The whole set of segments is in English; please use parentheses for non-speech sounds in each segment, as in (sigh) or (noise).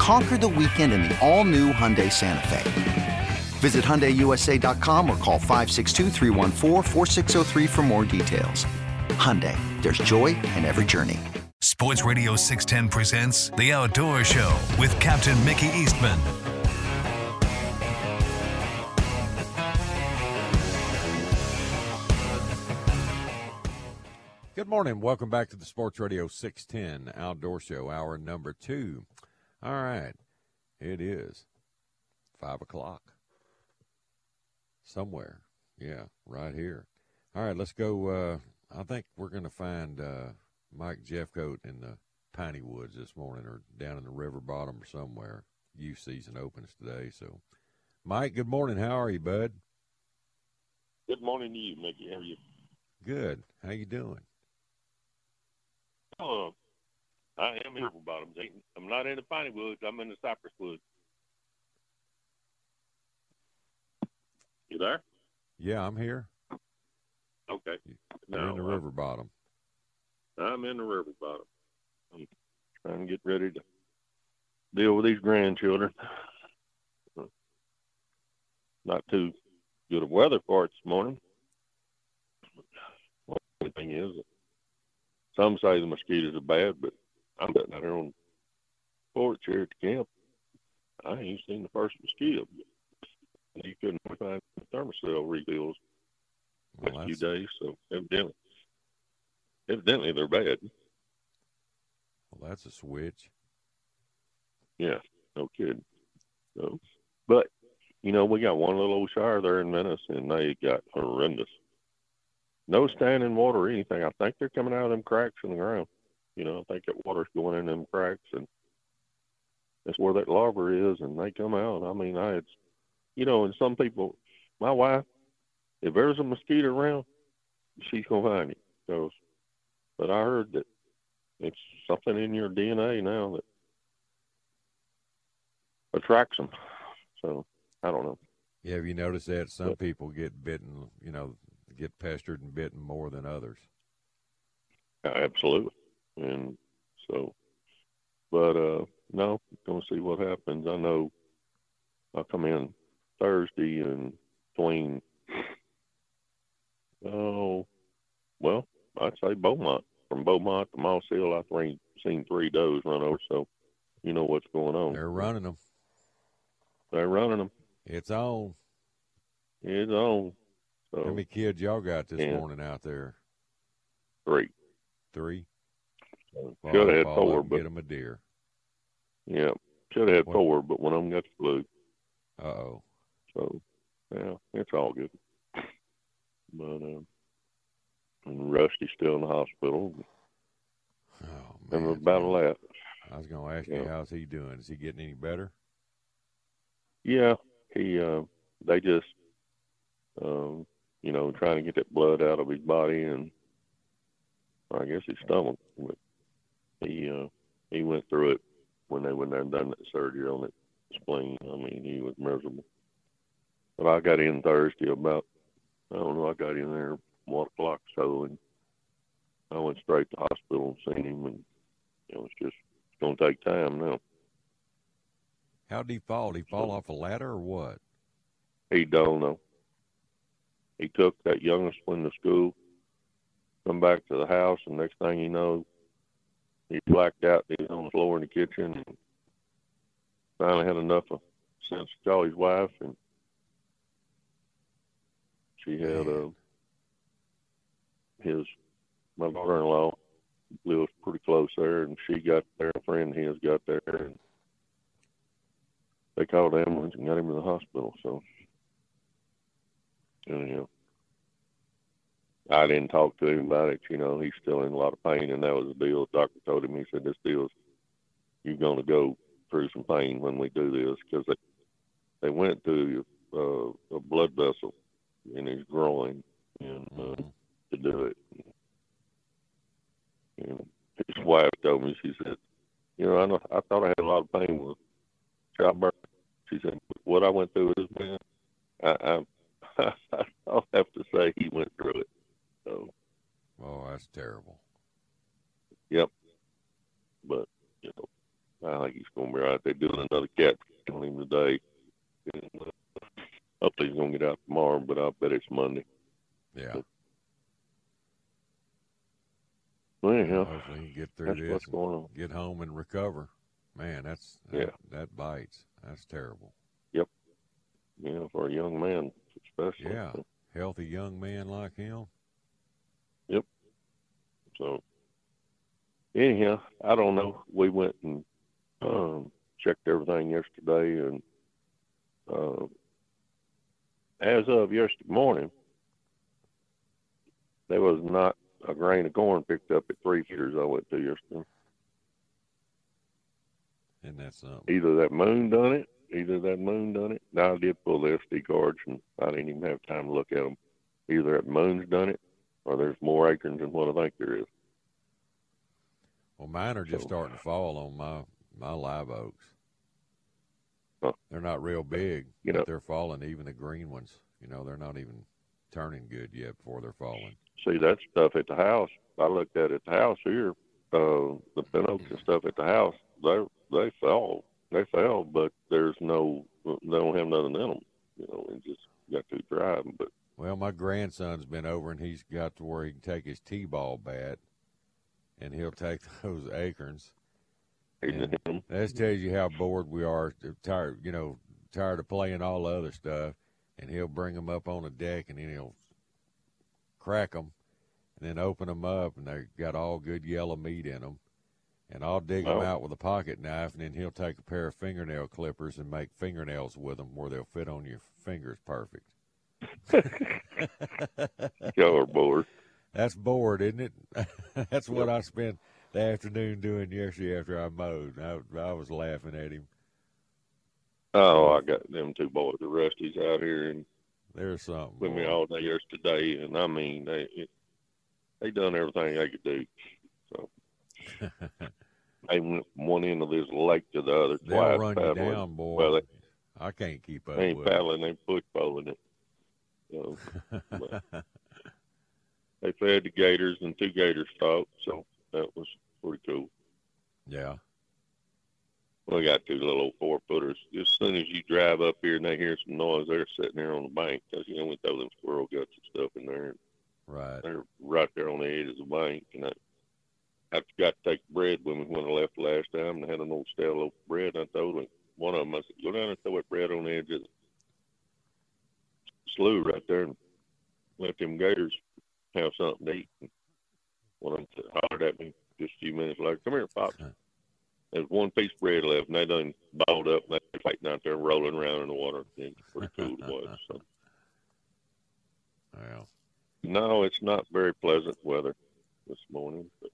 Conquer the weekend in the all new Hyundai Santa Fe. Visit HyundaiUSA.com or call 562 for more details. Hyundai, there's joy in every journey. Sports Radio 610 presents The Outdoor Show with Captain Mickey Eastman. Good morning. Welcome back to the Sports Radio 610 Outdoor Show, hour number two. All right. It is five o'clock. Somewhere. Yeah, right here. All right, let's go. Uh, I think we're going to find uh, Mike Jeffcoat in the Piney Woods this morning or down in the river bottom or somewhere. Youth season opens today. So, Mike, good morning. How are you, bud? Good morning to you, Mickey. How are you? Good. How you doing? Oh, I am in River Bottoms. I'm not in the Piney Woods. I'm in the Cypress Woods. You there? Yeah, I'm here. Okay. You're in the uh, river bottom. I'm in the river bottom. I'm trying to get ready to deal with these grandchildren. Not too good of weather for it this morning. Well, the thing is, some say the mosquitoes are bad, but I'm sitting out here on the porch here at the camp. I ain't seen the first mosquito. You couldn't find Thermacell refills well, a few days, so evidently, evidently they're bad. Well, that's a switch. Yeah, no kidding. So, but you know, we got one little old shire there in Venice, and they got horrendous. No standing water or anything. I think they're coming out of them cracks in the ground. You know, I think that water's going in them cracks, and that's where that larva is, and they come out. I mean, I had, you know, and some people, my wife, if there's a mosquito around, she's gonna find it. Goes, but I heard that it's something in your DNA now that attracts them. So I don't know. Yeah, have you noticed that some people get bitten? You know, get pestered and bitten more than others. Absolutely, and so, but uh no, gonna see what happens. I know I'll come in Thursday and between oh well, I'd say Beaumont. From Beaumont to Moss Hill I've seen three does run over, so you know what's going on. They're running them. They're running them. It's on. It's on. So, How many kids y'all got this morning out there? Three. Three. Should have had four, but get them a deer. Yeah, should have had what? four, but one of them got the flu. Uh oh. So, yeah, it's all good. But um, and Rusty's still in the hospital. Oh man, and about that. I was going to ask yeah. you how's he doing? Is he getting any better? Yeah, he. Uh, they just, um, you know, trying to get that blood out of his body and I guess his stomach. But he uh, he went through it when they went there and done that surgery on it spleen. I mean, he was miserable. But I got in Thursday about I don't know. I got in there one o'clock so, and I went straight to the hospital and seen him, and you know, it's just it's gonna take time now. How did he fall? Did he fall off a ladder or what? He don't know. He took that youngest one to school, come back to the house, and next thing you know, he blacked out. He was on the floor in the kitchen. And finally had enough of sense to call his wife, and she had a um, his my daughter-in-law lives pretty close there, and she got there. A friend of his got there, and they called the ambulance and got him to the hospital. So, anyhow, I didn't talk to him about it. You know, he's still in a lot of pain, and that was the deal. The doctor told him, he said, "This deal's you're going to go through some pain when we do this because they they went to uh, a blood vessel in his groin and uh, Mm-hmm. to do it. And his wife told me, she said, you know, I know, I thought I had a lot of pain with childbirth. She said, what I went through with this man, I, I, (laughs) I'll have to say he went through it. So, Oh, that's terrible. yep. But, you know, I think he's going to be all right. They're doing another cat on him today. And, uh, hopefully he's going to get out tomorrow, but I bet it's Monday. Yeah. Well, anyhow, Hopefully he can get through this. what's going on. Get home and recover. Man, that's that, Yeah. that bites. That's terrible. Yep. You know, for a young man, especially. Yeah. Healthy young man like him. So anyhow, I don't know. We went and um, checked everything yesterday, and uh, as of yesterday morning, there was not a grain of corn picked up at three feeders I went to yesterday. Isn't that something? Either that moon done it, either that moon done it. Now I did pull the SD cards, and I didn't even have time to look at them. Either that moon's done it, or there's more acorns than what I think there is. Well, mine are just So- starting to fall on my my live oaks. Huh. They're not real big, You but know- they're falling. Even the green ones, you know, they're not even turning good yet before they're falling. see that stuff at the house. I looked at it at the house here. Uh, the pin oaks and stuff at the house. They they fell. They fell, but there's no. They don't have nothing in them. You know, it just got too dry. But Well, my grandson's been over and he's got to where he can take his t-ball bat and he'll take (laughs) those acorns. he Yeah. didn't hit them. That tells you how bored we are, tired, you know, tired of playing all the other stuff. And he'll bring them up on the deck and then he'll crack them and then open them up and they've got all good yellow meat in them. And I'll dig them Oh. out with a pocket knife and then he'll take a pair of fingernail clippers and make fingernails with them where they'll fit on your fingers perfect. (laughs) Y'all are bored. That's bored, isn't it? (laughs) That's what I spent the afternoon doing yesterday after I mowed. I, I was laughing at him. Oh, I got them two boys, the Rusty's out here and There's something. with me all day yesterday, and I mean they it, they done everything they could do. So (laughs) they went from one end of this lake to the other They'll twice run you paddling. down, boy. Well, they, I can't keep up they ain't with it. paddling, they push bowling it. So they fed the gators, and two gators stopped, so that was pretty cool. yeah. We got two little four footers. As soon as you drive up here and they hear some noise, they're sitting there on the bank because you know we throw them squirrel guts and stuff in there. Right. They're right there on the edge of the bank, and I, I forgot to take bread with me when I left last time. And I had an old stale loaf of bread. And I told them, one of them, I said, "Go down and throw that bread on the edge of the slough right there, and let them gators have something to eat." And one of them hollered at me just a few minutes later, "Come here, pops." There's one piece of bread left, and they done balled up, and they're fighting out there, rolling around in the water. It's pretty cool it was. So. (laughs) Well, No, it's not very pleasant weather this morning, but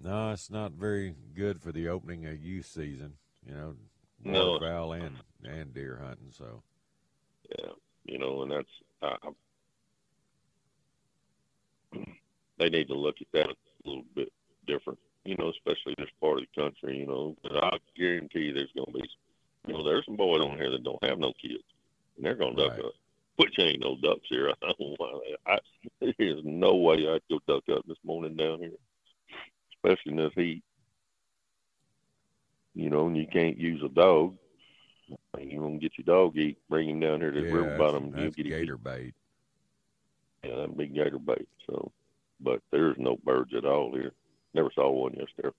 no, it's not very good for the opening of youth season. You know, No. waterfowl and and deer hunting. So yeah, you know, and that's uh, they need to look at that a little bit different. You know, especially this part of the country. You know, but I guarantee you there's going to be, you know, there's some boys on here that don't have no kids, and they're going to duck Right. up. Which ain't no ducks here. (laughs) I don't know why. I, there's no way I'd go duck up this morning down here, especially in this heat. You know, and you can't use a dog. You want to get your dog eat, bring him down here to the river bottom. That's, that's You get gator bait. Yeah, that'd be gator bait. So, but there's no birds at all here. Never saw one yesterday.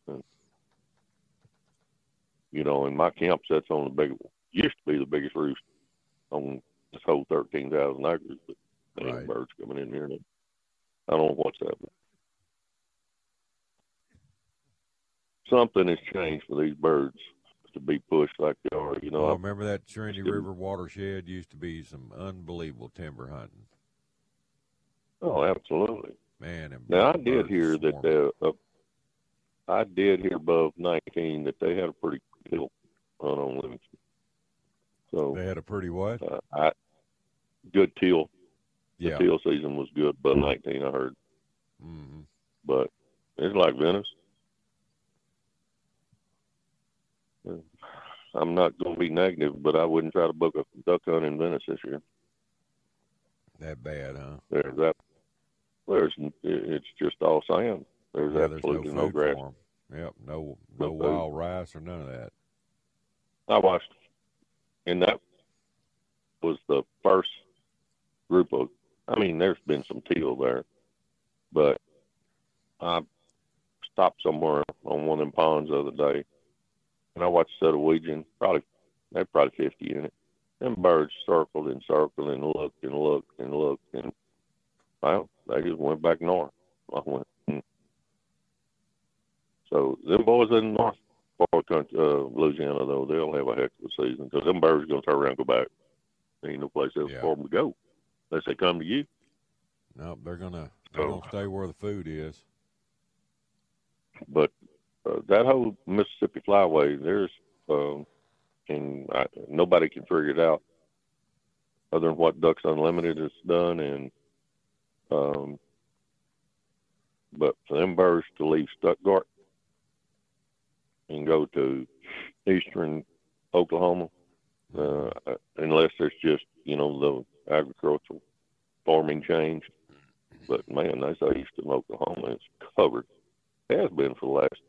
You know, in my camp, that's on the big used to be the biggest roost on this whole thirteen thousand acres, but there ain't birds coming in here. I don't know what's happening. Something has changed for these birds to be pushed like they are. You know, Oh, I- remember that Trinity River watershed used to be some unbelievable timber hunting. oh, absolutely. Man, Now I did hear that swarming. uh, uh, I did hear above 19 that they had a pretty good hunt on Livingston. So they had a pretty what? uh, I good teal. The Yeah. teal season was good above 19. I heard, hmm but it's like Venice. Uh, I'm not going to be negative, but I wouldn't try to book a duck hunt in Venice this year. That bad, huh? There's that. There's it's just all sand. There's yeah, there's absolutely no no food grass. Yep, no No no food. Uh, wild rice or none of that. I watched, and that was the first group of. I mean, there's been some teal there, but I stopped somewhere on one of them ponds the other day, and I watched set. Probably, they probably fifty in it. Them birds circled and circled and looked and looked and looked, and well, they just went back north. I went. Hmm. So them boys in north part of country, uh, Louisiana, though, they'll have a heck of a season because them birds are going to turn around and go back. There ain't no place else Yeah. for them to go unless they come to you. No, they're gonna they're So- gonna stay where the food is. But uh, that whole Mississippi Flyway, there's, um, and I, nobody can figure it out other than what Ducks Unlimited has done. And, um, but for them birds to leave Stuttgart and go to eastern Oklahoma, uh, unless there's just, you know, the agricultural farming change. But man, they say eastern Oklahoma is covered. Has been for the last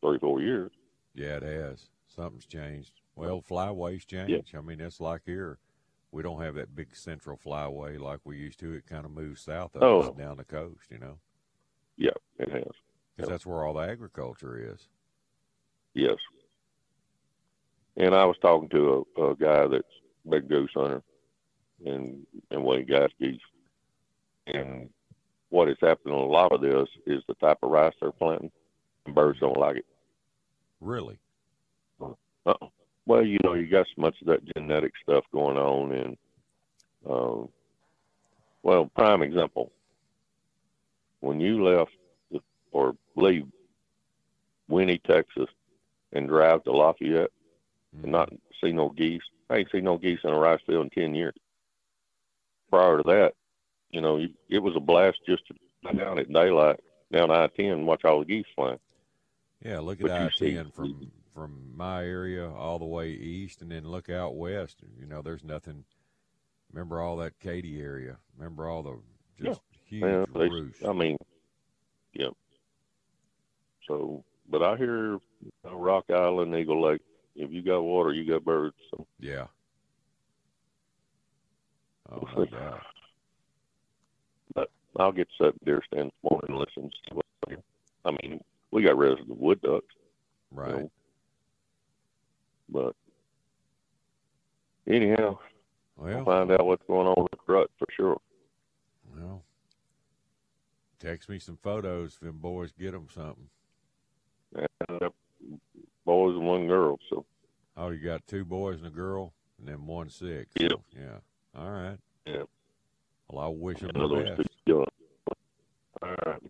three, four years. Yeah, it has. Something's changed. Well, flyways change. Yeah. I mean, it's like here. We don't have that big central flyway like we used to. It kind of moves south of Oh. down the coast, you know, Yeah, it has. because that's where all the agriculture is. Yes. And I was talking to a, a guy that's a big goose hunter and and got geese. And what is happening on a lot of this is the type of rice they're planting. Birds don't like it. Really? Uh-uh. Well, you know, you got so much of that genetic stuff going on, and um, well, prime example. When you left the, or leave Winnie, Texas, and drive to Lafayette and not see no geese, I ain't seen no geese in a rice field in ten years. Prior to that, you know, it was a blast just to down at daylight down I ten and watch all the geese flying. Yeah, look at I ten from from my area all the way east, and then look out west. You know, there's nothing. Remember all that Katy area. Remember all the just huge Yeah, they. I mean, yeah. So, but I hear Rock Island, Eagle Lake. If you got water, you got birds. So Yeah. Oh, no see. (laughs) doubt. I'll get that deer stand this morning and listen. to see what they say. I mean, we got rid of the wood ducks, you Right. know, but anyhow, we'll Well, find out what's going on with the crut for sure. well, text me some photos if them boys get them something. And, uh, boys and one girl. So Oh, you got two boys and a girl, and then one six. Yep. So, yeah. All right. Yeah. Well, I wish them the best. All right.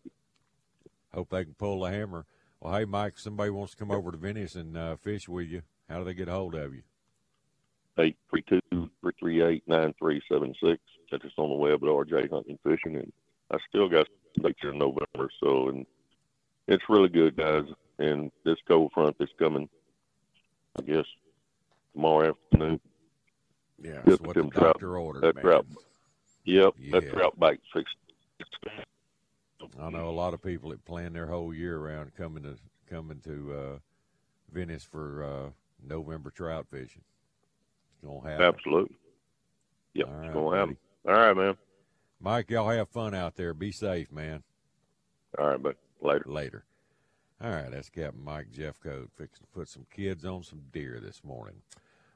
Hope they can pull the hammer. Well, hey, Mike, somebody wants to come over to Venice and uh, fish with you. How do they get a hold of you? eight three two three three eight nine three seven six. Check us on the web at RJ Hunting Fishing, and I still got some dates in November. So, and it's really good, guys. And this cold front that's coming, I guess tomorrow afternoon. Yeah, that's what the them trout- doctor ordered, that man. trout. Yep, that Yeah. trout bite fixed. I know a lot of people that plan their whole year around coming to coming to uh, Venice for uh, November trout fishing. It's gonna happen. Absolutely. Yep, All it's gonna happen. buddy. All right, man. Mike, y'all have fun out there. Be safe, man. All right, but later. Later. All right, that's Captain Mike Jeffcoat fixing to put some kids on some deer this morning.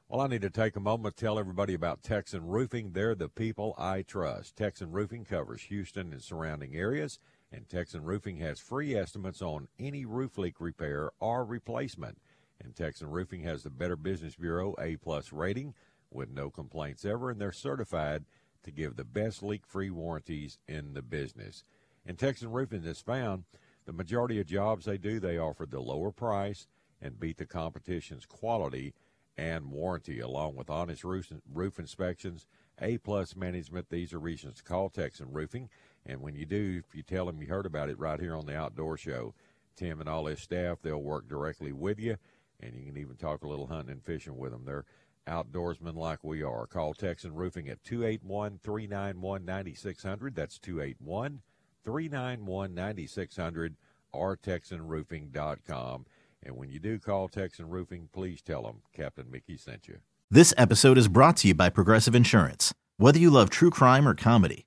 Well, I need to take a moment to tell everybody about Texan Roofing. They're the people I trust. Texan Roofing covers Houston and surrounding areas And Texan Roofing has free estimates on any roof leak repair or replacement. And Texan Roofing has the Better Business Bureau A plus rating with no complaints ever, and they're certified to give the best leak-free warranties in the business. And Texan Roofing has found the majority of jobs they do, they offer the lower price and beat the competition's quality and warranty, along with honest roof, roof inspections, A plus management. These are reasons to call Texan Roofing. And when you do, if you tell them you heard about it right here on the Outdoor Show, Tim and all his staff, they'll work directly with you, and you can even talk a little hunting and fishing with them. They're outdoorsmen like we are. Call Texan Roofing at 281 391 9600. That's 281 391 9600 or TexanRoofing.com. And when you do call Texan Roofing, please tell them Captain Mickey sent you. This episode is brought to you by Progressive Insurance. Whether you love true crime or comedy,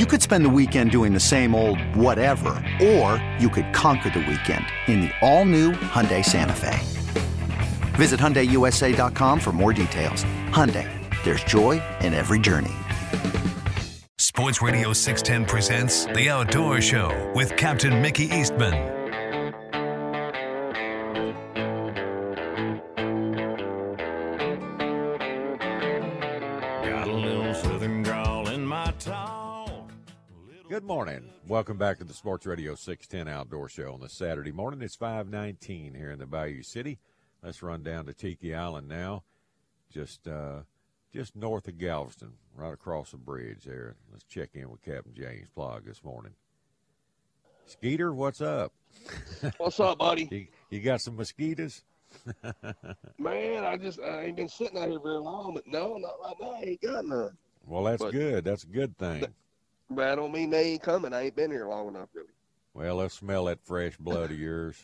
You could spend the weekend doing the same old whatever, or you could conquer the weekend in the all-new Hyundai Santa Fe. Visit HyundaiUSA.com for more details. Hyundai, there's joy in every journey. Sports Radio 610 presents The Outdoor Show with Captain Mickey Eastman. Welcome back to the Sports Radio 610 Outdoor Show on this Saturday morning. It's 519 here in the Bayou City. Let's run down to Tiki Island now, just uh, just north of Galveston, right across the bridge there. Let's check in with Captain James Plaag this morning. Skeeter, what's up? What's up, buddy? (laughs) You, you got some mosquitoes? (laughs) Man, I just I ain't been sitting out here very long, but no, not right now. I ain't got none. Well, that's But- good. That's a good thing. But I don't mean they ain't coming. I ain't been here long enough, really. Well, let's smell that fresh blood of yours.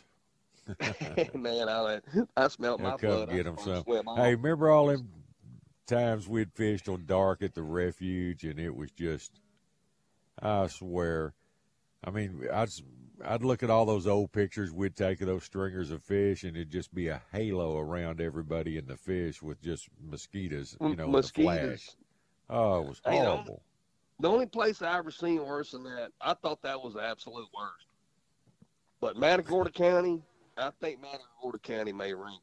(laughs) (laughs) Man, I I smelt Now my come blood. I get them some. Hey, remember all them times we'd fished on dark at the refuge, and it was just, I swear, I mean, I'd I'd look at all those old pictures we'd take of those stringers of fish, and it'd just be a halo around everybody and the fish with just mosquitoes, you know, with the flash. Oh, it was horrible. The only place I ever seen worse than that, I thought that was the absolute worst. But Matagorda County, I think Matagorda County may rank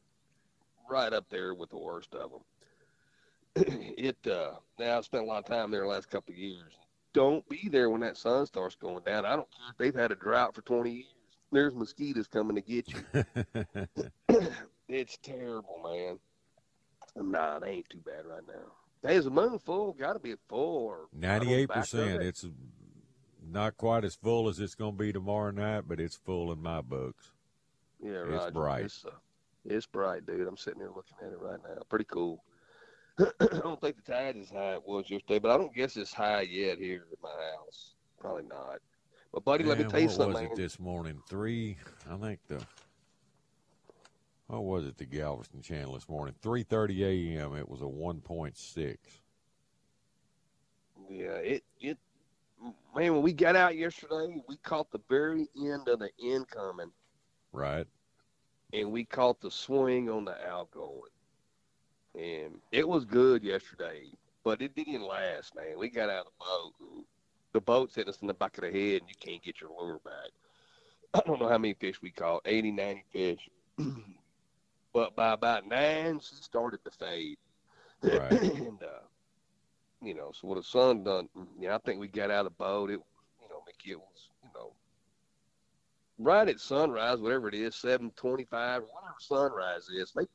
right up there with the worst of them. (clears throat) it uh now I've spent a lot of time there the last couple of years. Don't be there when that sun starts going down. I don't care if they've had a drought for twenty years. There's mosquitoes coming to get you. (laughs) (clears throat) it's terrible, man. Nah, they ain't too bad right now. Hey, is the moon full? Got to be full. Or I don't know, Ninety-eight percent. It's not quite as full as it's going to be tomorrow night, but it's full in my books. Yeah, It's bright. It's, uh, it's bright, dude. I'm sitting here looking at it right now. Pretty cool. (clears throat) I don't think the tide is high it was yesterday, but I don't guess it's high yet here at my house. Probably not. But buddy, let me tell you what something. was it this morning? Three, I think the. What was it? The Galveston Channel this morning, three thirty a.m. It was a one point six. Yeah, it it man. When we got out yesterday, we caught the very end of the incoming, Right. and we caught the swing on the outgoing, and it was good yesterday. But it didn't last, man. We got out of the boat. The boat's hit us in the back of the head, and you can't get your lure back. (clears throat) I don't know how many fish we caught, 80, 90 fish. (clears throat) but by about nine, she started to fade. (clears throat) Right. and, uh, you know, so what the sun done, you know, I think we got out of the boat. It, you know, Mickey, it was, you know, right at sunrise, whatever it is, seven twenty-five, whatever sunrise is. They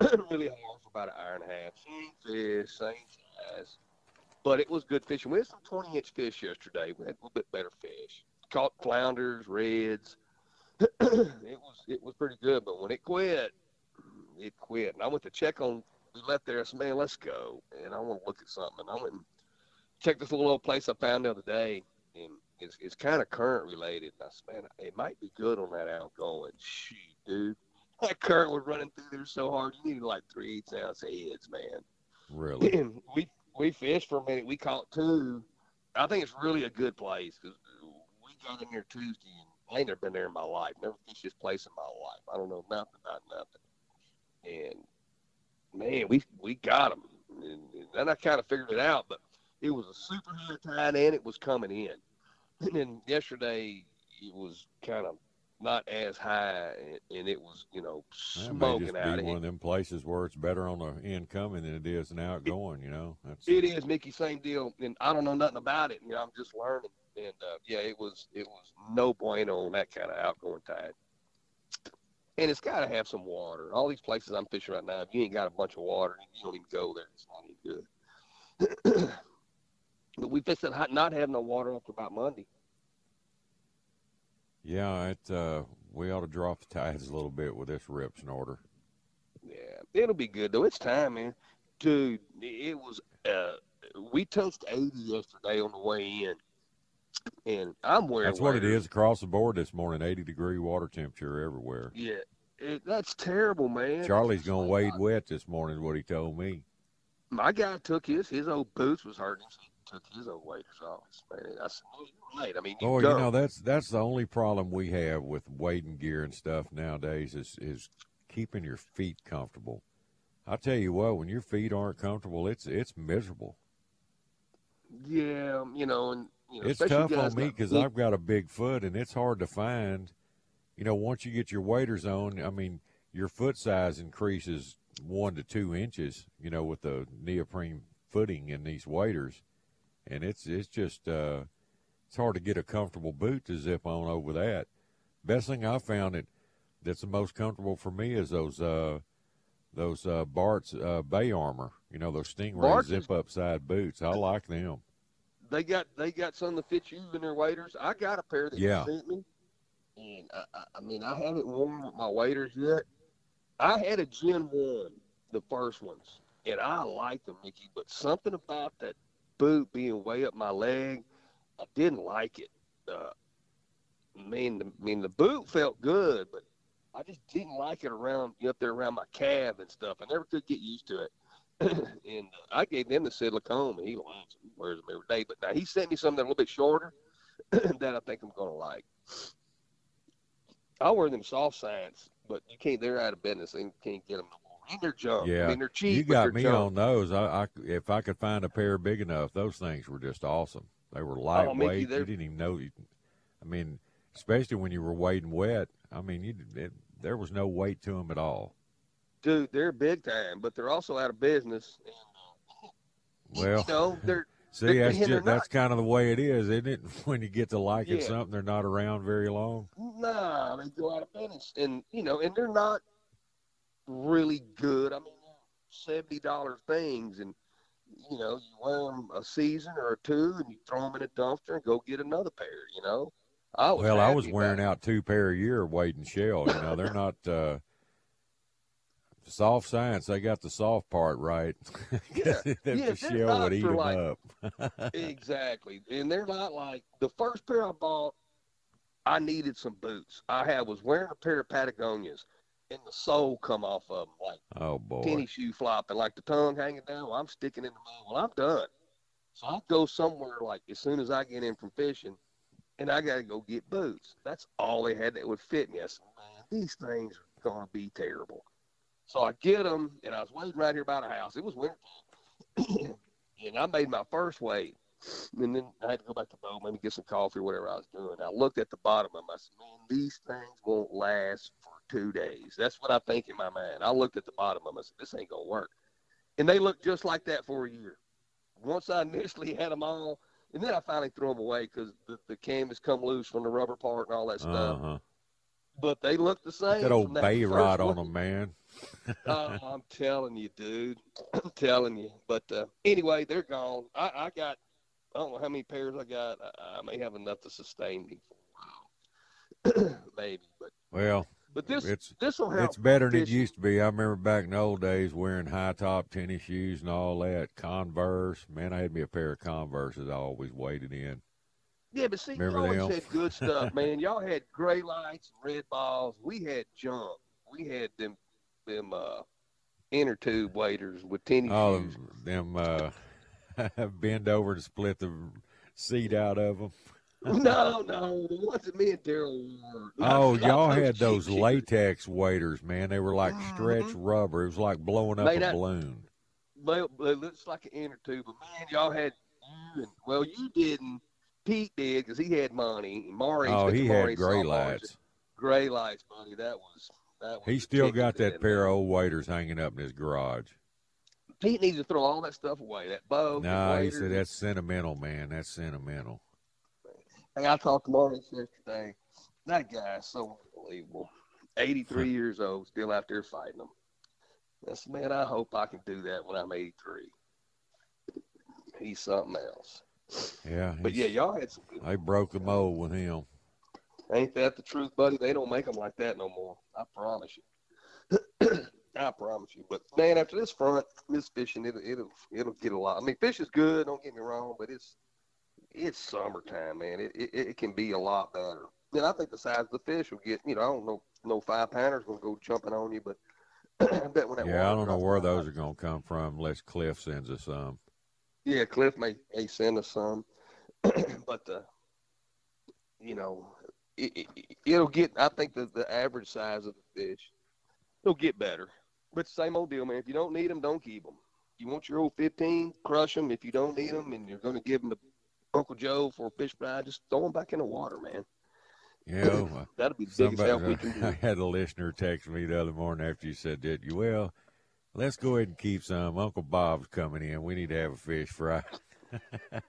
bit (clears throat) really hard for about an hour and a half. Same fish, same size, but it was good fishing. We had some twenty-inch fish yesterday. We had a little bit better fish. Caught flounders, reds. (clears throat) it was it was pretty good, but when it quit, it quit. And I went to check on. We left there. I said, "Man, let's go." And I want to look at something. And I went and checked this little old place I found the other day, and it's, it's kind of current related. And I said, man, it might be good on that outgoing. Shoot, dude. (laughs) That current was running through there so hard. You needed like three eighths ounce heads, man. Really? (laughs) And we we fished for a minute. We caught two. I think it's really a good place because we got in there Tuesday and I ain't never been there in my life. Never fished this place in my life. I don't know nothing about nothing. And man, we we got them. And, and then I kind of figured it out, but it was a super high tide and it was coming in. And then yesterday it was kind of not as high, and it was you know smoking just out be of one it. of them places where it's better on the incoming than it is an outgoing. You know, that's It is Mickey, same deal, and I don't know nothing about it. You know, I'm just learning, and uh, yeah, it was it was no bueno on that kind of outgoing tide. And it's got to have some water. All these places I'm fishing right now, if you ain't got a bunch of water, you don't even go there. It's not any good. (clears throat) but we fished it not having no water after about Monday. yeah. It uh, we ought to drop the tides a little bit with this rip snorter. Yeah, it'll be good though. It's time, man. Dude, it was. Uh, we touched 80 yesterday on the way in, and I'm wearing. That's what it is across the board this morning. Eighty degree water temperature everywhere. Yeah, it, that's terrible, man. Charlie's gonna wade wet this morning. Is what he told me. My guy took his. His old boots was hurting. So he took his old waders off. Man, I said, "No, you're right." I mean, you Oh, go. you know that's that's the only problem we have with wading gear and stuff nowadays is is keeping your feet comfortable. I tell you what, when your feet aren't comfortable, it's it's miserable. yeah, you know, and you know, it's tough on me because I've got a big foot, and it's hard to find. You know, once you get your waders on, I mean, your foot size increases one to two inches. You know, with the neoprene footing in these waders, and it's it's just uh, it's hard to get a comfortable boot to zip on over that. Best thing I found that that's the most comfortable for me is those uh, those uh, Bart's uh, Bay Armor. You know, those Stingray Bart's zip up side boots. I like them. They got they got some that fit you in their waders. I got a pair that Yeah. fit me, and I, I, I mean I haven't worn with my waders yet. I had a Gen One, the first ones, and I liked them, Mickey. But something about that boot being way up my leg, I didn't like it. Uh, I mean, the, I mean the boot felt good, but I just didn't like it around up there around my calf and stuff. I never could get used to it. (coughs) and uh, I gave them the silicone, and he loves them. Wears them every day. But now he sent me something a little bit shorter (coughs) that I think I'm going to like. I wear them soft science, but you can't. They're out of business. And you can't get them no more. And they're junk. Yeah, I mean they're cheap. You got me junk. on those. I, I if I could find a pair big enough, those things were just awesome. They were lightweight. Oh, Mickey, you didn't even know. You, I mean, especially when you were wading wet. I mean, you it, there was no weight to them at all. Dude. They're big time, but they're also out of business. And, (laughs) Well, you know, they're (laughs) see, that's just, that's kind of the way it is, isn't it? (laughs) When you get to liking Yeah. something, they're not around very long. Nah, they go out of business, and you know, and they're not really good. I mean, seventy dollar things, and you know, you wear them a season or two, and you throw them in a dumpster and go get another pair. You know, I was well, I was wearing out two pair a year wading shell. You know, they're not uh, soft science. They got the soft part right. (laughs) Yeah, yeah, shell would eat them like- up. (laughs) exactly, and they're not like the first pair I bought. I needed some boots. I had was wearing a pair of Patagonias, and the sole come off of them like. Oh boy. penny shoe flopping, like the tongue hanging down. Well, I'm sticking in the mud. Well, I'm done. So I go somewhere like as soon as I get in from fishing, and I got to go get boots. That's all they had that would fit me. I said, man, these things are gonna be terrible. So I get them, and I was waiting right here by the house. It was winter (clears throat) and I made my first wade. And then I had to go back to the boat, maybe get some coffee or whatever I was doing. I looked at the bottom of them. I said, man, these things won't last for two days. That's what I think in my mind. I looked at the bottom of them. I said, this ain't going to work. And they looked just like that for a year. Once I (laughs) initially had them all, And then I finally threw them away because the, the canvas come loose from the rubber part and all that stuff. Uh-huh. But they look the same. That old bay rod on them, man. Oh, (laughs) I'm telling you, dude. (clears throat) I'm telling you. But uh, anyway, they're gone. I, I got, I don't know how many pairs I got. I, I may have enough to sustain me for a while. (clears throat) Maybe. But Well, but this it's this will help. it's better than it used to be. I remember back in the old days wearing high top tennis shoes and all that. Converse, man, I had me a pair of Converses. I always waded in. Yeah, but see, Remember you always them? had good stuff, (laughs) man. Y'all had gray lights, red balls. We had junk. We had them them uh inner tube waders with tennis Oh, shoes. them uh, (laughs) bend over to split the seat out of them. (laughs) no, no, the ones that me and Daryl wore. Oh, (laughs) Not y'all those had those cheap shit. latex waders, man. They were like stretch rubber. It was like blowing up Made a out- balloon. They, they looks like an inner tube, but man, y'all had you and well, you didn't. Pete did because he had money. Maury, Oh, he Maury had gray softball. lights. Gray lights, buddy. That. Was He still got that pair of old waiters hanging up in his garage. Pete needs to throw all that stuff away. That bow. No, he said that's sentimental, man. That's sentimental. Hey, I talked to Maurice yesterday. That guy's so unbelievable. 83 (laughs) years old, still out there fighting them. That's man. I hope I can do that when I'm 83. He's something else. Yeah, But yeah, y'all had some good. they broke the mold with him. Ain't that the truth, buddy? They don't make them like that no more. I promise you. (clears throat) I promise you. But man, after this front, this fishing, it'll it'll it'll get a lot. I mean, fish is good. Don't get me wrong, but it's it's summertime, man. It it, it can be a lot better. And I think the size of the fish will get. You know, I don't know. No five pounders gonna go jumping on you, but (clears throat) I bet when that Yeah, I don't know where those are going to come from unless Cliff sends us some. Yeah, Cliff may, may send us some, (clears throat) but uh, you know, it, it, it'll get. I think the the average size of the fish, it'll get better. But same old deal, man. If you don't need them, don't keep them. You want your old fifteen, crush them. If you don't need them, and you're going to give them to Uncle Joe for a fish fry, just throw them back in the water, man. You oh, (laughs) know, That'll be the biggest help we can (laughs) I had a listener text me the other morning after you said that. You well, let's go ahead and keep some. Uncle Bob's coming in. We need to have a fish fry. (laughs)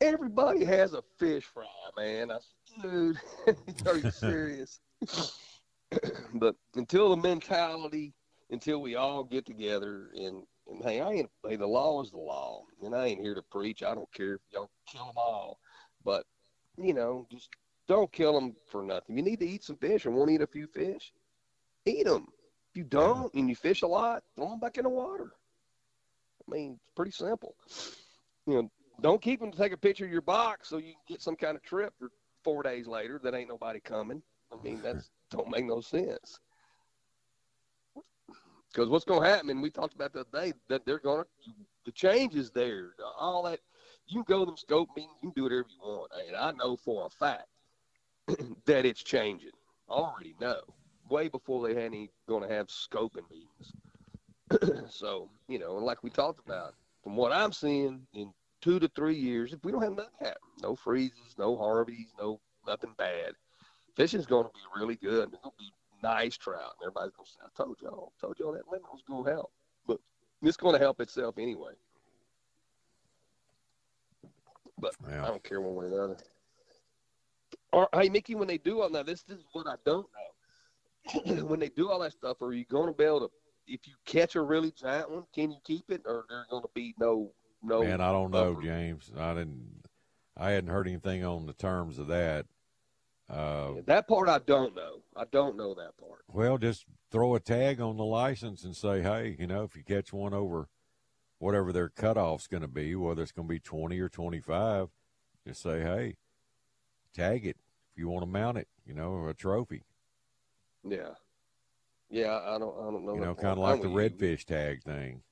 Everybody has a fish fry, man. I dude, (laughs) are you (laughs) serious? (clears throat) but until the mentality, until we all get together and, and hey, I ain't hey, the law is the law, and I ain't here to preach. I don't care if y'all kill them all, but you know, just don't kill them for nothing. You need to eat some fish and want to eat a few fish, eat them. If you don't and you fish a lot, throw them back in the water. I mean, it's pretty simple. You know, don't keep them to take a picture of your box so you can get some kind of trip for four days later that ain't nobody coming. I mean, that's (laughs) don't make no sense. Because what's going to happen, and we talked about the other day, that they're going to, the change is there. All that, you can go to them scope meetings, you can do whatever you want. And I know for a fact (clears throat) that it's changing. I already know. Way before they had any going to have scoping meetings. (clears throat) so, you know, and like we talked about, from what I'm seeing in two to three years, if we don't have nothing happen, no freezes, no Harveys, no nothing bad, fishing's going to be really good. It's going to be nice trout. And everybody's going to say, I told y'all, I told y'all that limit was going to help. But it's going to help itself anyway. But Yeah. I don't care one way or the other. Or, hey, Mickey, when they do all now, this, this is what I don't know. (clears throat) when they do all that stuff, are you going to be able to, if you catch a really giant one, can you keep it, or there's going to be no no? Man, I don't know, upper- James. I didn't. I hadn't heard anything on the terms of that. Uh, That part I don't know. I don't know that part. well, just throw a tag on the license and say, hey, you know, if you catch one over whatever their cutoff's going to be, whether it's going to be 20 or 25, just say, hey, tag it if you want to mount it, you know, a trophy. Yeah, yeah. I don't. I don't know. You know, kind of like the with you. redfish tag thing.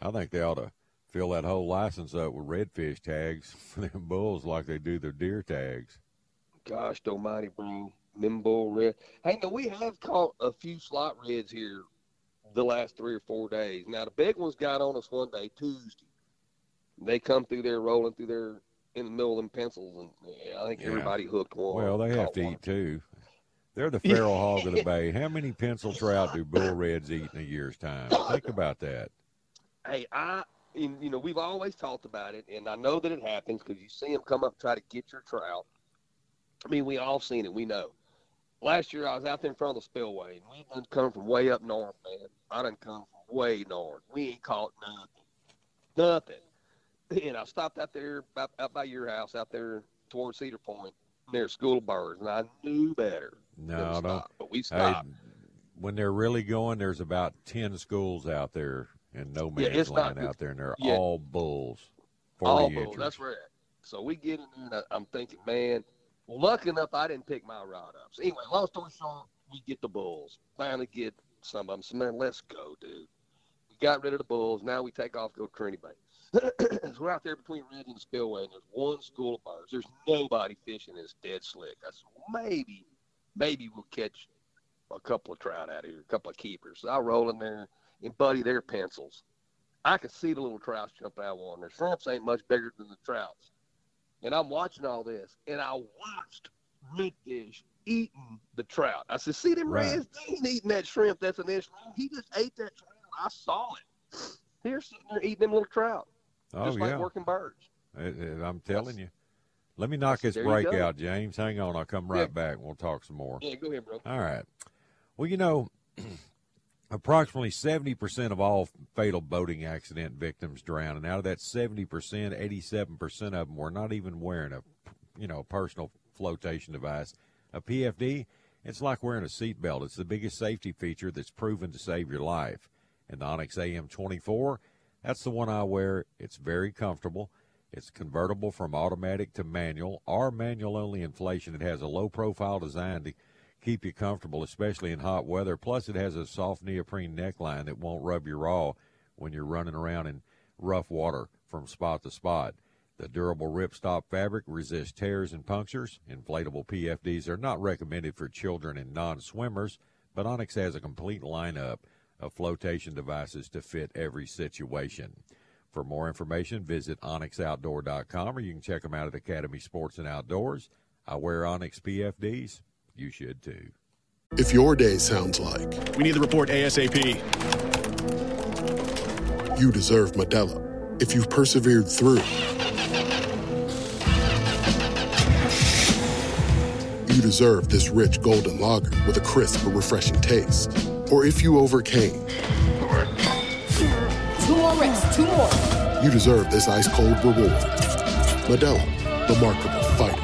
I think they ought to fill that whole license up with redfish tags (laughs) for them bulls like they do their deer tags. Gosh, almighty, bro. Nimble red. Hey, no, we have caught a few slot reds here the last three or four days. Now the big ones got on us one day Tuesday. They come through there rolling through there in the middle of them pencils, and yeah, I think Yeah. everybody hooked one. Well, they have to one. eat too. They're the (laughs) feral hog of the bay. How many pencil trout do bull reds eat in a year's time? Think about that. Hey, I and, you know, we've always talked about it, and I know that it happens because you see them come up try to get your trout. I mean, we all seen it. We know. Last year, I was out there in front of the spillway, and we done come from way up north, man. I done come from way north. We ain't caught nothing, nothing. And I stopped out there, out, out by your house, out there towards Cedar Point, near School of Birds, and I knew better. No, no. stop, but we stopped. when they're really going, there's about ten schools out there and no Yeah, man's it's not out there, and they're Yeah. all bulls. All Forty bull. inches. That's right. So we get in there, and I- I'm thinking, man, well, lucky enough I didn't pick my rod up. So anyway, long story short, we get the bulls. Finally get some of them. So man, let's go, dude. We got rid of the bulls. Now we take off, go to Trinity Bay. (clears throat) so we're out there between Red and the Spillway, and there's one school of birds. There's nobody fishing. It's dead slick. I said, maybe, maybe we'll catch a couple of trout out here, a couple of keepers. So I roll in there, and buddy, they're pencils. I can see the little trouts jump out of one. Their shrimps ain't much bigger than the trouts. And I'm watching all this, and I watched redfish eating the trout. I said, "See them Right. reds? They ain't eating that shrimp. That's an inch long. He just ate that trout. I saw it. They're sitting there eating them little trout, oh just yeah, like working birds. Uh, uh, I'm telling you. Let me knock this break out, James. Hang on, I'll come right Yeah. back. We'll talk some more. Yeah, go ahead, bro. All right. Well, you know, (clears throat) approximately 70% of all fatal boating accident victims drown. And out of that 70%, 87% of them were not even wearing a, you know, personal flotation device. A PFD, it's like wearing a seatbelt. It's the biggest safety feature that's proven to save your life. And the Onyx AM24, that's the one I wear. It's very comfortable. It's convertible from automatic to manual or manual only inflation. It has a low profile design to keep you comfortable, especially in hot weather. Plus, it has a soft neoprene neckline that won't rub you raw when you're running around in rough water from spot to spot. The durable ripstop fabric resists tears and punctures. Inflatable PFDs are not recommended for children and non swimmers, but Onyx has a complete lineup of flotation devices to fit every situation. For more information, visit onyxoutdoor.com or you can check them out at Academy Sports and Outdoors. I wear Onyx PFDs. You should too. If your day sounds like We need the report ASAP. you deserve Modelo, if you've persevered through, you deserve this rich golden lager with a crisp but refreshing taste. Or if you overcame, Two more reps, two more. you deserve this ice cold reward. Modelo, the Markable Fighter.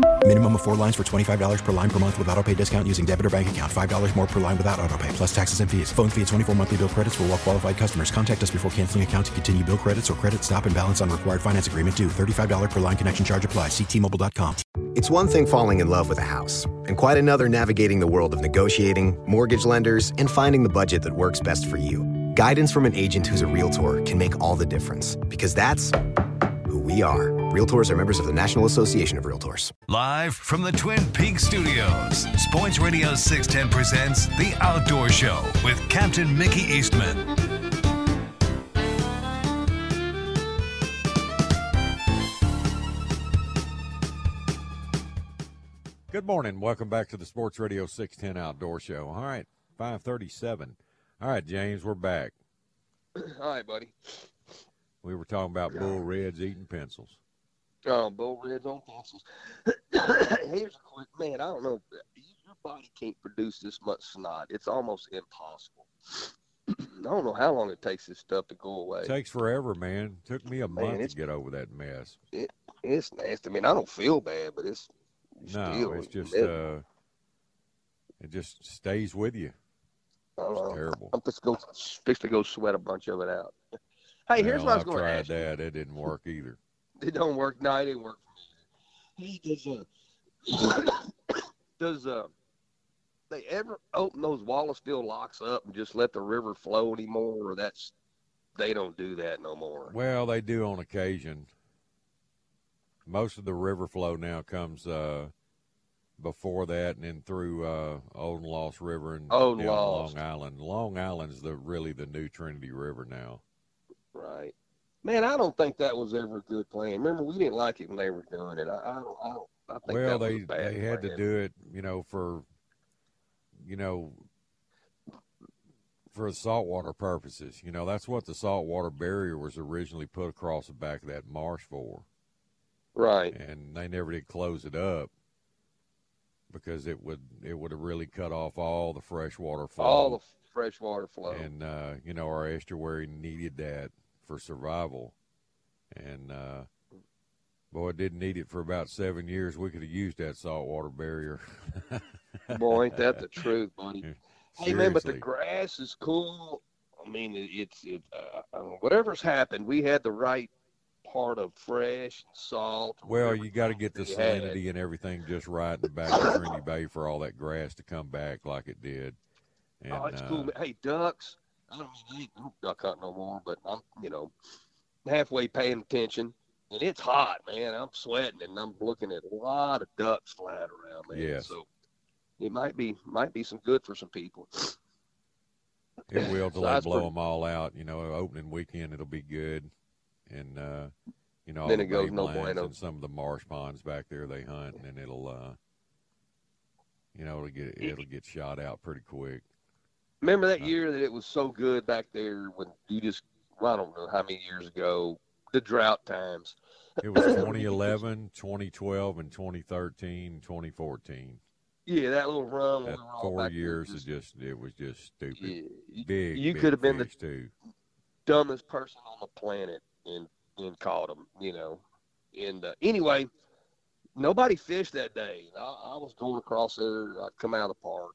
Minimum of four lines for $25 per line per month with auto pay discount using debit or bank account. $5 more per line without auto pay, plus taxes and fees. Phone fee at 24 monthly bill credits for all well qualified customers. Contact us before canceling account to continue bill credits or credit stop and balance on required finance agreement due. $35 per line connection charge apply. Ctmobile.com. It's one thing falling in love with a house, and quite another navigating the world of negotiating, mortgage lenders, and finding the budget that works best for you. Guidance from an agent who's a realtor can make all the difference, because that's who we are. Realtors are members of the National Association of Realtors. Live from the Twin Peaks studios, Sports Radio 610 presents The Outdoor Show with Captain Mickey Eastman. Good morning. Welcome back to the Sports Radio 610 Outdoor Show. All right, 537. All right, James, we're back. All right, buddy. We were talking about bull reds eating pencils. Oh, bull reds on pencils. (coughs) Here's a quick man. I don't know. Your body can't produce this much snot. It's almost impossible. (coughs) I don't know how long it takes this stuff to go away. It takes forever, man. It Took me a Man, month to get over that mess. It, it's nasty. I mean, I don't feel bad, but it's No, still it's just miserable. uh, it just stays with you. I don't terrible. I'm just go fixed to go sweat a bunch of it out. (laughs) Hey, here's Well, what I was I've going to tried ask. you. that. It didn't work either. It don't work. No, it didn't work for me. Hey, does uh, (coughs) does uh, they ever open those Wallisville locks up and just let the river flow anymore, or that's they don't do that no more? Well, they do on occasion. Most of the river flow now comes uh, before that, and then through uh, Old and Lost River and Old. Long Island. Long Island's the really the new Trinity River now. Right. Man, I don't think that was ever a good plan. Remember, we didn't like it when they were doing it. I, I don't. I don't. I think well, that was they they had to do it, you know, for you know for saltwater purposes. You know, that's what the saltwater barrier was originally put across the back of that marsh for. Right. And they never did close it up because it would it would have really cut off all the freshwater flow. All the freshwater flow. and uh, you know our estuary needed that for survival, and uh, boy, didn't need it for about seven years. We could have used that saltwater barrier. (laughs) Boy, ain't that the truth, buddy? Hey man, but the grass is cool. I mean, it's it. Uh, don't whatever's happened, we had the right part of fresh salt. Well, you got to get the we had. salinity and everything just right in the back of Trinity Bay for all that grass to come back like it did. And, oh, it's uh, cool. Hey, ducks. I don't mean I ain't no duck hunt no more, but I'm you know halfway paying attention, and it's hot, man. I'm sweating, and I'm looking at a lot of ducks flying around, man. Yes. So it might be might be some good for some people. It will till (laughs) So they blow pretty- them all out. You know, opening weekend it'll be good, and uh, you know all Then the it goes no bueno. and some of the marsh ponds back there they hunt, and then it'll, uh, you know, it'll get it'll get shot out pretty quick. Remember that year that it was so good back there when you just well, I don't know how many years ago the drought times. It was (laughs) 2011, 2012, and 2013, 2014. Yeah, that little run. That four there years just is just it was just stupid. you- big. you big could have been the- too. dumbest person on the planet and and caught them, you know. And uh, anyway, nobody fished that day. I, I was going across there. I come out of the park.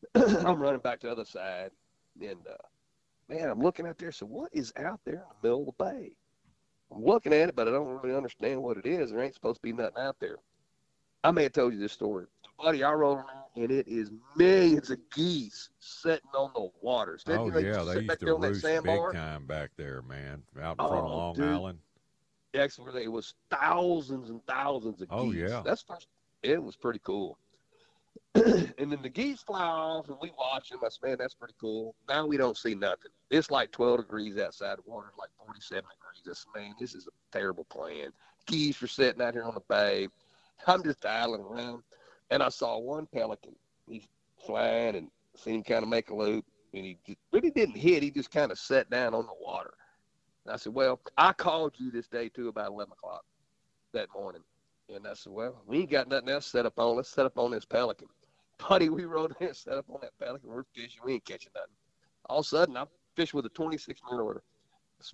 (clears throat) I'm running back to the other side, and uh, man, I'm looking out there. So what is out there in the middle of the bay? I'm looking at it, but I don't really understand what it is. There ain't supposed to be nothing out there. I may have told you this story, buddy. I roll around, and it is millions of geese sitting on the water. Instead, Oh yeah, they used there to on that roost big time back there, man, out in front of Oh, Long dude. Island. Actually, it was thousands and thousands of Oh, geese. yeah. That's first. It was pretty cool. (clears throat) and then the geese fly off, and we watch them. I said, man, that's pretty cool. Now we don't see nothing. It's like 12 degrees outside. The water's like 47 degrees. I said, man, this is a terrible plan. Geese are sitting out here on the bay. I'm just idling around, and I saw one pelican. He's flying and seen him kind of make a loop, and he just, really didn't hit. He just kind of sat down on the water. And I said, well, I called you this day too about 11 o'clock that morning. And I said, well, we ain't got nothing else set up on. Let's set up on this pelican. Buddy, we rode in and set up on that pelican. We're fishing. We ain't catching nothing. All of a sudden, I'm fishing with a 26 minute.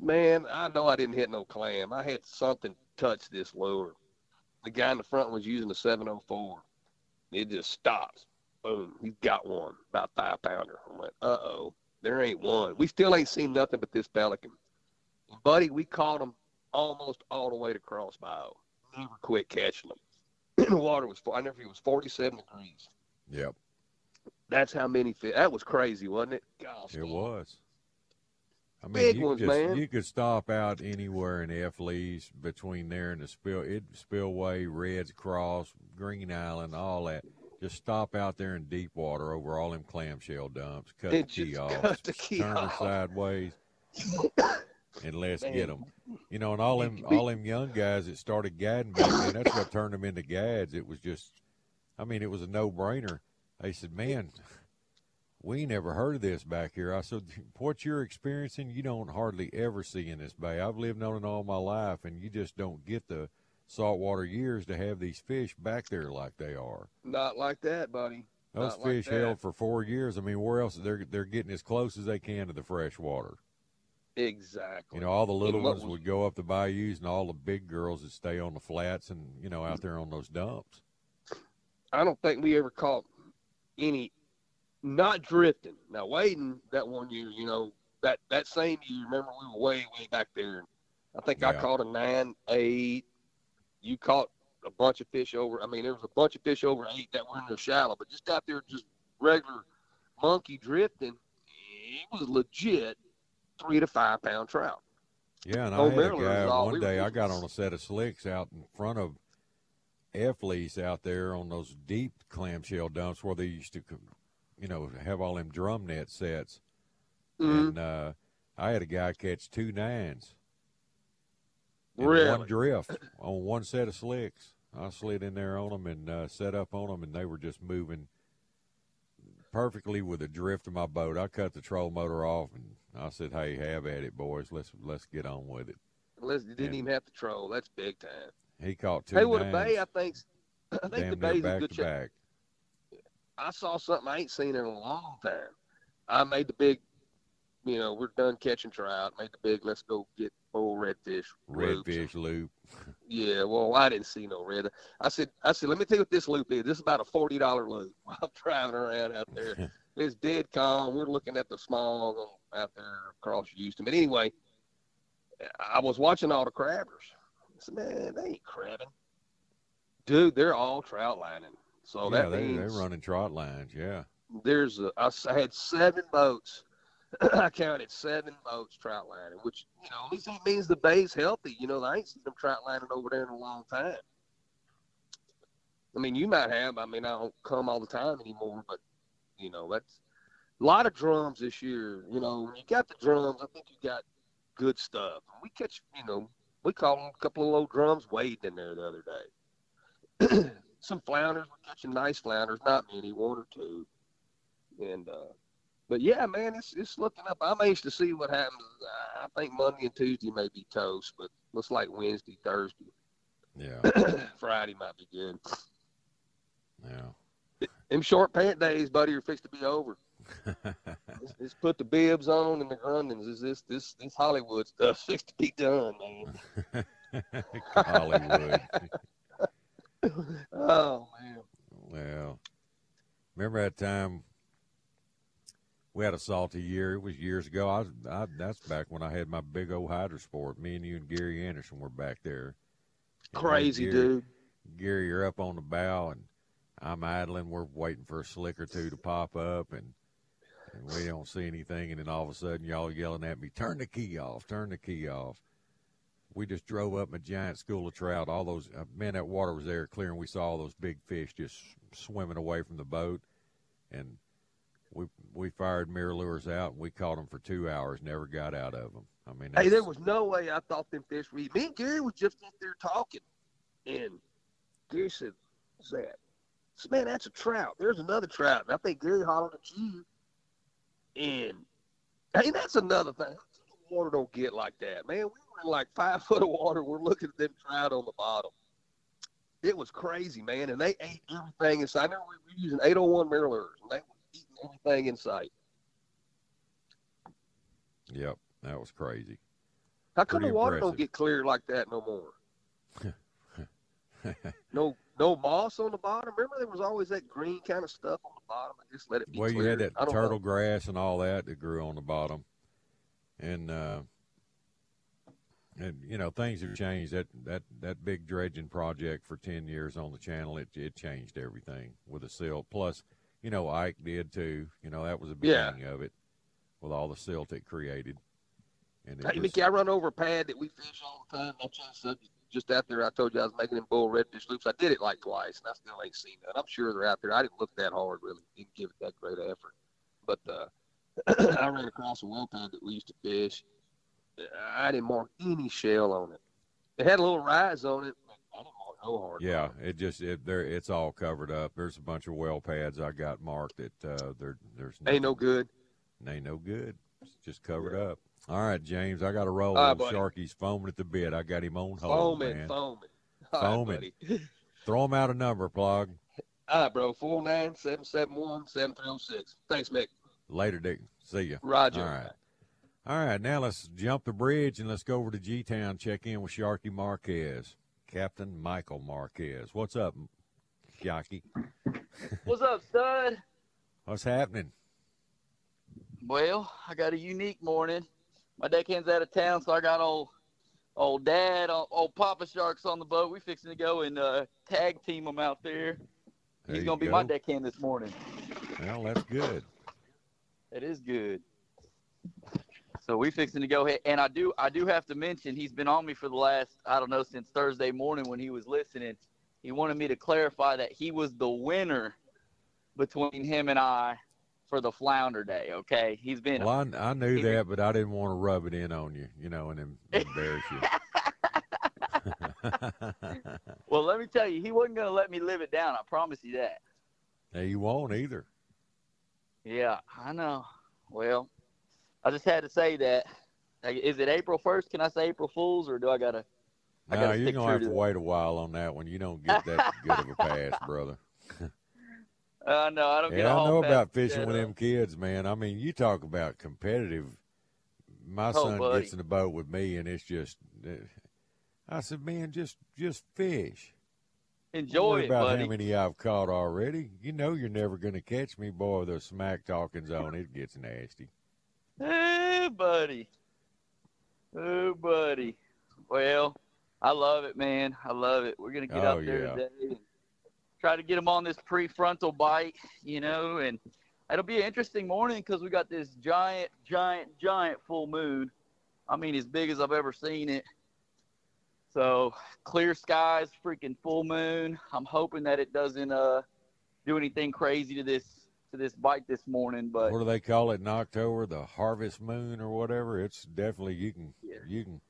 Man, I know I didn't hit no clam. I had something touch this lure. The guy in the front was using a 704. It just stops. Boom. He's got one, about five pounder. I went, uh oh, there ain't one. We still ain't seen nothing but this pelican. Buddy, we caught him almost all the way to Cross Bayou. Never quit catching them. (clears throat) the water was, I never, it was 47 degrees. Yep, That's how many fish. That was crazy, wasn't it? Gosh, it was. I mean, Big you ones, could just, man. you could stop out anywhere in F. Lee's between there and the spill, it spillway, Reds Cross, Green Island, all that. Just stop out there in deep water over all them clamshell dumps, cut the key (laughs) off, cut the key turn off. sideways, and let's Man. get them. You know, and all them (laughs) all them young guys that started gadding back then, that's what turned them into gads. It was just, I mean, it was a no brainer. They said, "Man, we never heard of this back here." I said, "What you're experiencing, you don't hardly ever see in this bay. I've lived on it all my life, and you just don't get the saltwater years to have these fish back there like they are." Not like that, buddy. Those Not fish that. held for four years. I mean, where else? They're they're getting as close as they can to the fresh water. Exactly. You know, all the little ones would go up the bayous, and all the big girls would stay on the flats and you know out there on those dumps. I don't think we ever caught any not drifting. Now wading that one year, you know, that that same year, remember we were way, way back there. I think I caught a nine, eight. You caught a bunch of fish over I mean, there was a bunch of fish over eight that were in the shallow, but just out there just regular monkey drifting, it was legit three to five pound trout. Yeah, and I Oh, had a guy one day. I got on a set of slicks out in front of. F lease out there on those deep clamshell dumps where they used to, you know, have all them drum net sets. Mhm. And uh, I had a guy catch two nines. in Really? One drift on one set of slicks. I slid in there on them and uh, set up on them, and they were just moving perfectly with the drift of my boat. I cut the troll motor off, and I said, "Hey, have at it, boys. Let's let's get on with it." You didn't Yeah. even have to troll. That's big time. He caught two Hey, with the Bay, I think (clears throat) I think the Bay's a good back. I saw something I ain't seen in a long time. I made the big, you know, we're done catching trout. Made the big, let's go get old redfish. loops. Redfish loop. (laughs) Yeah, well, I didn't see no red. I said, I said, let me tell you what this loop is. This is about a forty dollar loop. (laughs) I'm driving around out there. (laughs) it's dead calm. We're looking at the small out there across Houston. But anyway, I was watching all the crabbers. I man, they ain't crabbing. Dude, they're all trout lining. So yeah, that they means they're running trout lines. Yeah. there's a, I s- I had seven boats. (clears throat) I counted seven boats trout lining, which you know at least that means the bay's healthy. You know, I ain't seen them trout lining over there in a long time. I mean, you might have. I mean, I don't come all the time anymore, but you know that's a lot of drums this year. You know, when you got the drums, I think you got good stuff. We catch, you know, we caught a couple of low drums wading in there the other day. (clears throat) Some flounders, we're catching nice flounders, not many, one or two. And uh but yeah, man, it's it's looking up. I'm anxious to see what happens. I think Monday and Tuesday may be toast, but looks like Wednesday, Thursday, Yeah. (clears throat) Friday might be good. Yeah. Them short pant days, buddy, are fixed to be over. Let's, let's put the bibs on and the Grundens. Is this this this Hollywood stuff (laughs) fixed to be done, man? (laughs) Hollywood. (laughs) oh man. Well, remember that time we had a salty year? It was years ago. I, was, I that's back when I had my big old hydro sport. Me and you and Gary Anderson were back there. And Crazy, Gary- dude. Gary, you're up on the bow, and I'm idling. We're waiting for a slick or two to pop up, and, and we don't see anything. And then all of a sudden, y'all yelling at me, "Turn the key off! Turn the key off!" We just drove up a giant school of trout. All those uh, man, that water was there clear, and we saw all those big fish just swimming away from the boat. And we we fired MirrOlures out, and we caught them for two hours. Never got out of them. I mean, Hey, there was no way I thought them fish were. Me and Gary was just up there talking, and Gary said, "What's that?" I said, "Man, that's a trout. There's another trout." And I think Gary hollered at you, and hey, that's another thing. Water don't get like that, man. We were in like five foot of water. We're looking at them trout on the bottom. It was crazy, man, and they ate everything inside. I remember we were using 801 MirrOlures, and they were eating everything in sight. Yep, that was crazy. How come Pretty the water don't get clear like that no more? (laughs) no, no moss on the bottom. Remember, there was always that green kind of stuff on the bottom. I just let it be Well, you had that turtle know. grass and all that that grew on the bottom, and uh, and you know things have changed. That that that big dredging project for ten years on the channel, it it changed everything with the silt. Plus, you know Ike did too. You know that was the Yeah. beginning of it with all the silt it created. And it Hey, was- Mickey, I run over a pad that we fish all the time. I'll change subject. Just out there, I told you I was making them bull redfish loops. I did it like twice, and I still ain't seen none. I'm sure they're out there. I didn't look that hard, really. Didn't give it that great effort. But uh, (clears throat) I ran across a well pad that we used to fish. I didn't mark any shell on it. It had a little rise on it, but I didn't mark no hard. yeah, it just it there it's all covered up. There's a bunch of well pads I got marked that uh, there there's Ain't no good. Ain't no good. It's just covered up. All right, James, I got to roll. All right, Old buddy. Sharky's foaming at the bit. I got him on hold, Foaming, man. foaming. All right, Foaming. buddy. (laughs) Throw him out a number, plug. All right, bro. Four nine seven seven one seven three zero six. Thanks, Mick. Later, Dick. See you. Roger. All right. All right, now let's jump the bridge and let's go over to G Town. Check in with Sharky Marquez, Captain Michael Marquez. What's up, Sharky? (laughs) What's up, stud? What's happening? Well, I got a unique morning. My deckhand's out of town, so I got old old dad, old, old Papa Sharks on the boat. We fixing to go and uh, tag team them out there. There He's gonna be my go. deckhand this morning. Well, that's good. That is good. So we fixing to go ahead, and I do I do have to mention he's been on me for the last I don't know since Thursday morning when he was listening. he wanted me to clarify that he was the winner between him and I for the flounder day. Okay, he's been. Well, I, I knew that, but I didn't want to rub it in on you, you know, and (laughs) embarrass you. (laughs) (laughs) well, let me tell you, he wasn't going to let me live it down. I promise you that. You won't either. Yeah, I know. Well, I just had to say that. Is it April first? Can I say April Fools, or do I gotta? I No, gotta you're gonna have to to wait a while on that one. You don't get that good of a pass, brother. Uh, no, I don't get a Yeah, I know about fishing with them kids, man. I mean, you talk about competitive. My Oh, son buddy. gets in the boat with me, and it's just. I said, man, just just fish. Enjoy it, about buddy. how many I've caught already. You know you're never going to catch me, boy. The smack talking's on. It gets nasty. Hey, buddy. Oh, buddy. Well, I love it, man. I love it. We're gonna get Oh, out there yeah. today try to get them on this prefrontal bite, you know, and it'll be an interesting morning because we got this giant, giant, giant full moon. I mean, as big as I've ever seen it. So clear skies, freaking full moon. I'm hoping that it doesn't uh do anything crazy to this to this bite this morning, but what do they call it in October? The harvest moon or whatever. It's definitely you can you can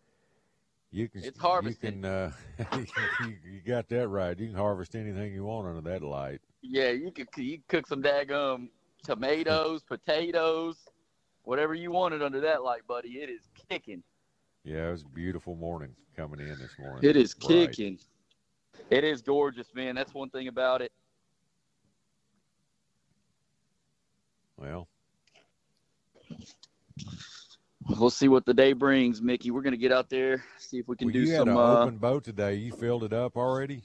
you can It's You can uh, (laughs) you, you got that right. You can harvest anything you want under that light. Yeah, you could you could cook some daggum tomatoes, (laughs) potatoes, whatever you wanted under that light, buddy. It is kicking. Yeah, it was a beautiful morning coming in this morning. It is Bright. kicking. It is gorgeous, man. That's one thing about it. Well, We'll see what the day brings, Mickey. We're gonna get out there, see if we can well, do you had some. an Uh, open boat today. You filled it up already.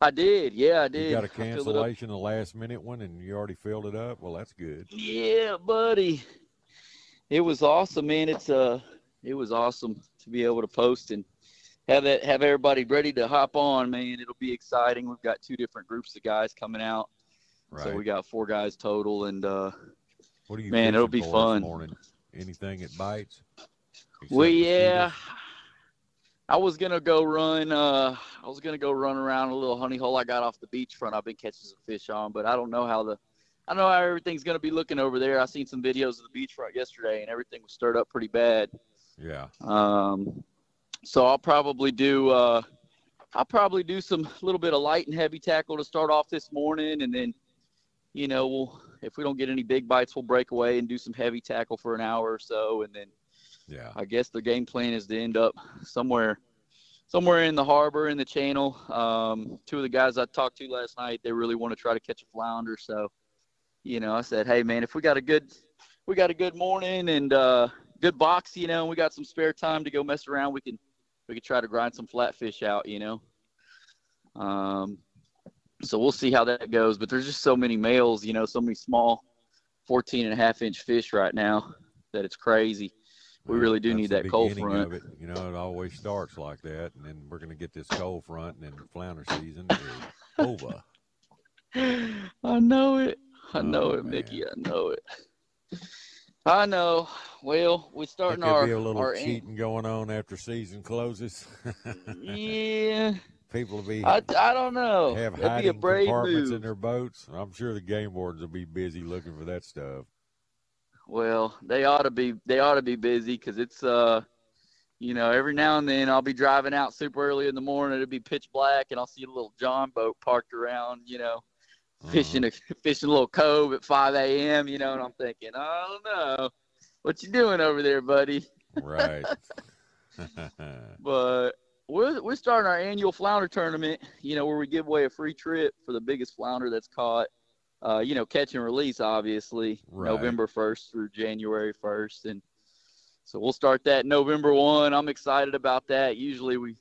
I did, yeah, I did. You got a I filled it up. cancellation, a last minute one, and you already filled it up. Well, that's good. Yeah, buddy. It was awesome, man. It's uh it was awesome to be able to post and have that have everybody ready to hop on, man. It'll be exciting. We've got two different groups of guys coming out. right. So we got four guys total and uh What are you? man, it'll be fun. Morning? Anything that bites? Well, yeah. I was gonna go run. Uh, I was gonna go run around a little honey hole I got off the beachfront. I've been catching some fish on, but I don't know how the, I don't know how everything's gonna be looking over there. I seen some videos of the beachfront yesterday, and everything was stirred up pretty bad. Yeah. Um, so I'll probably do. Uh, I'll probably do some little bit of light and heavy tackle to start off this morning, and then, you know, we'll if we don't get any big bites, we'll break away and do some heavy tackle for an hour or so, and then Yeah. I guess the game plan is to end up somewhere, somewhere in the harbor in the channel. Um, two of the guys I talked to last night, they really want to try to catch a flounder. So, you know, I said, hey man, if we got a good, we got a good morning and uh, good box, you know, and we got some spare time to go mess around, we can, we can try to grind some flatfish out, you know. Um, so we'll see how that goes. But there's just so many males, you know, so many small, 14 and a half inch fish right now that it's crazy. We really do that's need that cold front. It. You know, it always starts like that, and then we're going to get this cold front, and then flounder season is over. (laughs) I know it. I Oh, know it, Mickey. I know it. I know. Well, we're starting there'll our be a little our cheating going on after season closes. (laughs) yeah. People will be I, I don't know. have That'd be a hiding brave compartments move. in their boats. I'm sure the game wardens will be busy looking for that stuff. Well, they ought to be. They ought to be busy because it's uh, you know, every now and then I'll be driving out super early in the morning. It'll be pitch black, and I'll see a little John boat parked around. You know, fishing a (laughs) fishing a little cove at 5 a.m. You know, and I'm thinking, I don't know what you doing over there, buddy? Right. (laughs) But we're we're starting our annual flounder tournament. You know, where we give away a free trip for the biggest flounder that's caught. Uh, you know, catch and release, obviously, Right. November 1st through January 1st, and so we'll start that November one. I'm excited about that. Usually we,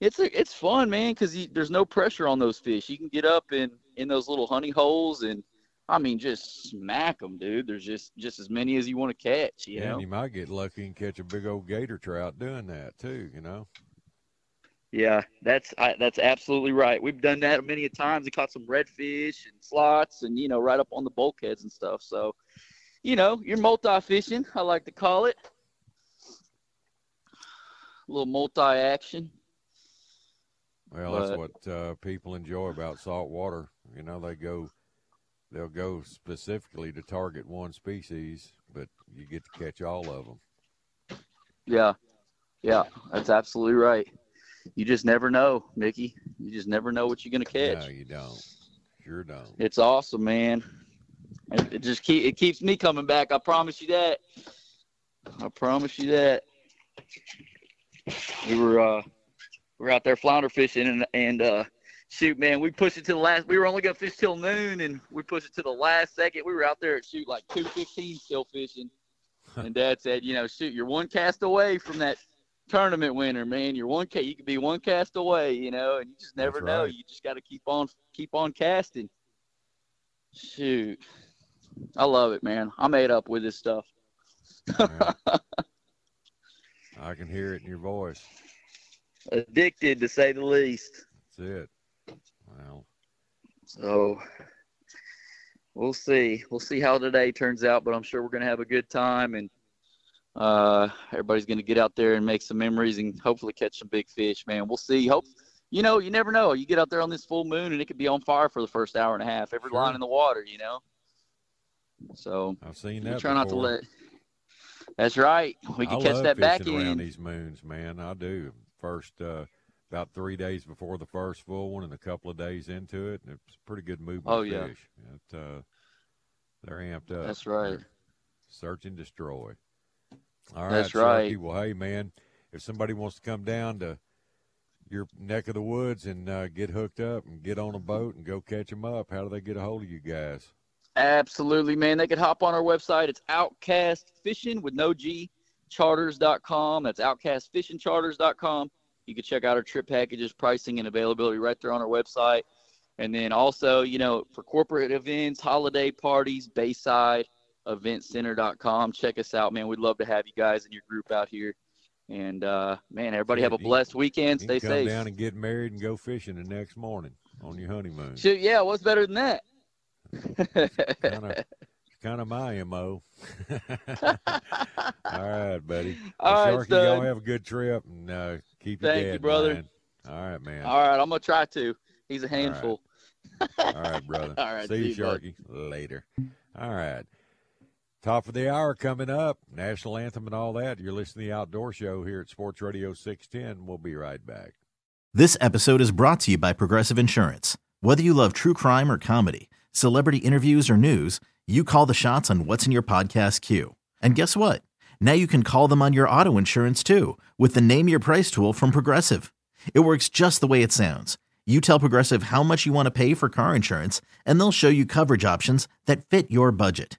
it's a, it's fun, man, because there's no pressure on those fish. You can get up in in those little honey holes and. I mean, just smack them, dude. There's just just as many as you want to catch, you yeah, know. and you might get lucky and catch a big old gator trout doing that too. You know. Yeah, that's I, that's absolutely right. We've done that many a times. We caught some redfish and slots, and you know, right up on the bulkheads and stuff. So, you know, you're multi fishing. I like to call it a little multi action. Well, that's what uh, people enjoy about salt water. You know, they go, they'll go specifically to target one species, but you get to catch all of them. Yeah, yeah, that's absolutely right. You just never know, Mickey. You just never know what you're gonna catch. No, you don't. Sure don't. It's awesome, man. It, it just keep it keeps me coming back. I promise you that. I promise you that. We were uh we were out there flounder fishing and and uh shoot man, we pushed it to the last we were only gonna fish till noon and we pushed it to the last second. We were out there at shoot like two fifteen still fishing. and dad said, you know, shoot, you're one cast away from that tournament winner, man. You're one K. you could be one cast away, you know, and you just never know. You just gotta keep on keep on casting. Shoot. I love it, man. I'm made up with this stuff. I can hear it in your voice. Addicted to say the least. That's it. Well, So we'll see. We'll see how today turns out, but I'm sure we're gonna have a good time and uh, everybody's gonna get out there and make some memories and hopefully catch some big fish, man. We'll see. Hope you know, you never know. You get out there on this full moon and it could be on fire for the first hour and a half, every line in the water, you know. So I've seen that. try not to let That's right. We can I catch that back around end. these moons, man. I do. First, uh, about three days before the first full one, and a couple of days into it, and it's pretty good movement. Oh, yeah. fish. It, uh, they're amped up. That's right. They're search and destroy. All right, That's right. Well, hey, man, if somebody wants to come down to your neck of the woods and uh, get hooked up and get on a boat and go catch them up, how do they get a hold of you guys? Absolutely, man. They could hop on our website. It's Outcast Fishing with no G charters.com. That's outcastfishingcharters.com. You can check out our trip packages, pricing, and availability right there on our website. And then also, you know, for corporate events, holiday parties, Bayside eventcenter.com. Check us out, man. We'd love to have you guys in your group out here. And uh, man, everybody have a blessed weekend. Stay come safe. down and get married and go fishing the next morning on your honeymoon. Shoot, yeah, what's better than that? kind of kind of my mo. (laughs) (laughs) All right, buddy. All well, right, Sharky, y'all have a good trip and uh, keep Thank you, brother. mind. All right, man. All right, I'm gonna try to. He's a handful. All right, brother. (laughs) All right, see you, see you, bud. Sharky. Later. All right. Top of the hour coming up. National anthem and all that. You're listening to the Outdoor Show here at Sports Radio 610. We'll be right back. This episode is brought to you by Progressive Insurance. Whether you love true crime or comedy, celebrity interviews or news, you call the shots on what's in your podcast queue. And guess what? Now you can call them on your auto insurance too with the Name Your Price tool from Progressive. It works just the way it sounds. You tell Progressive how much you want to pay for car insurance, and they'll show you coverage options that fit your budget.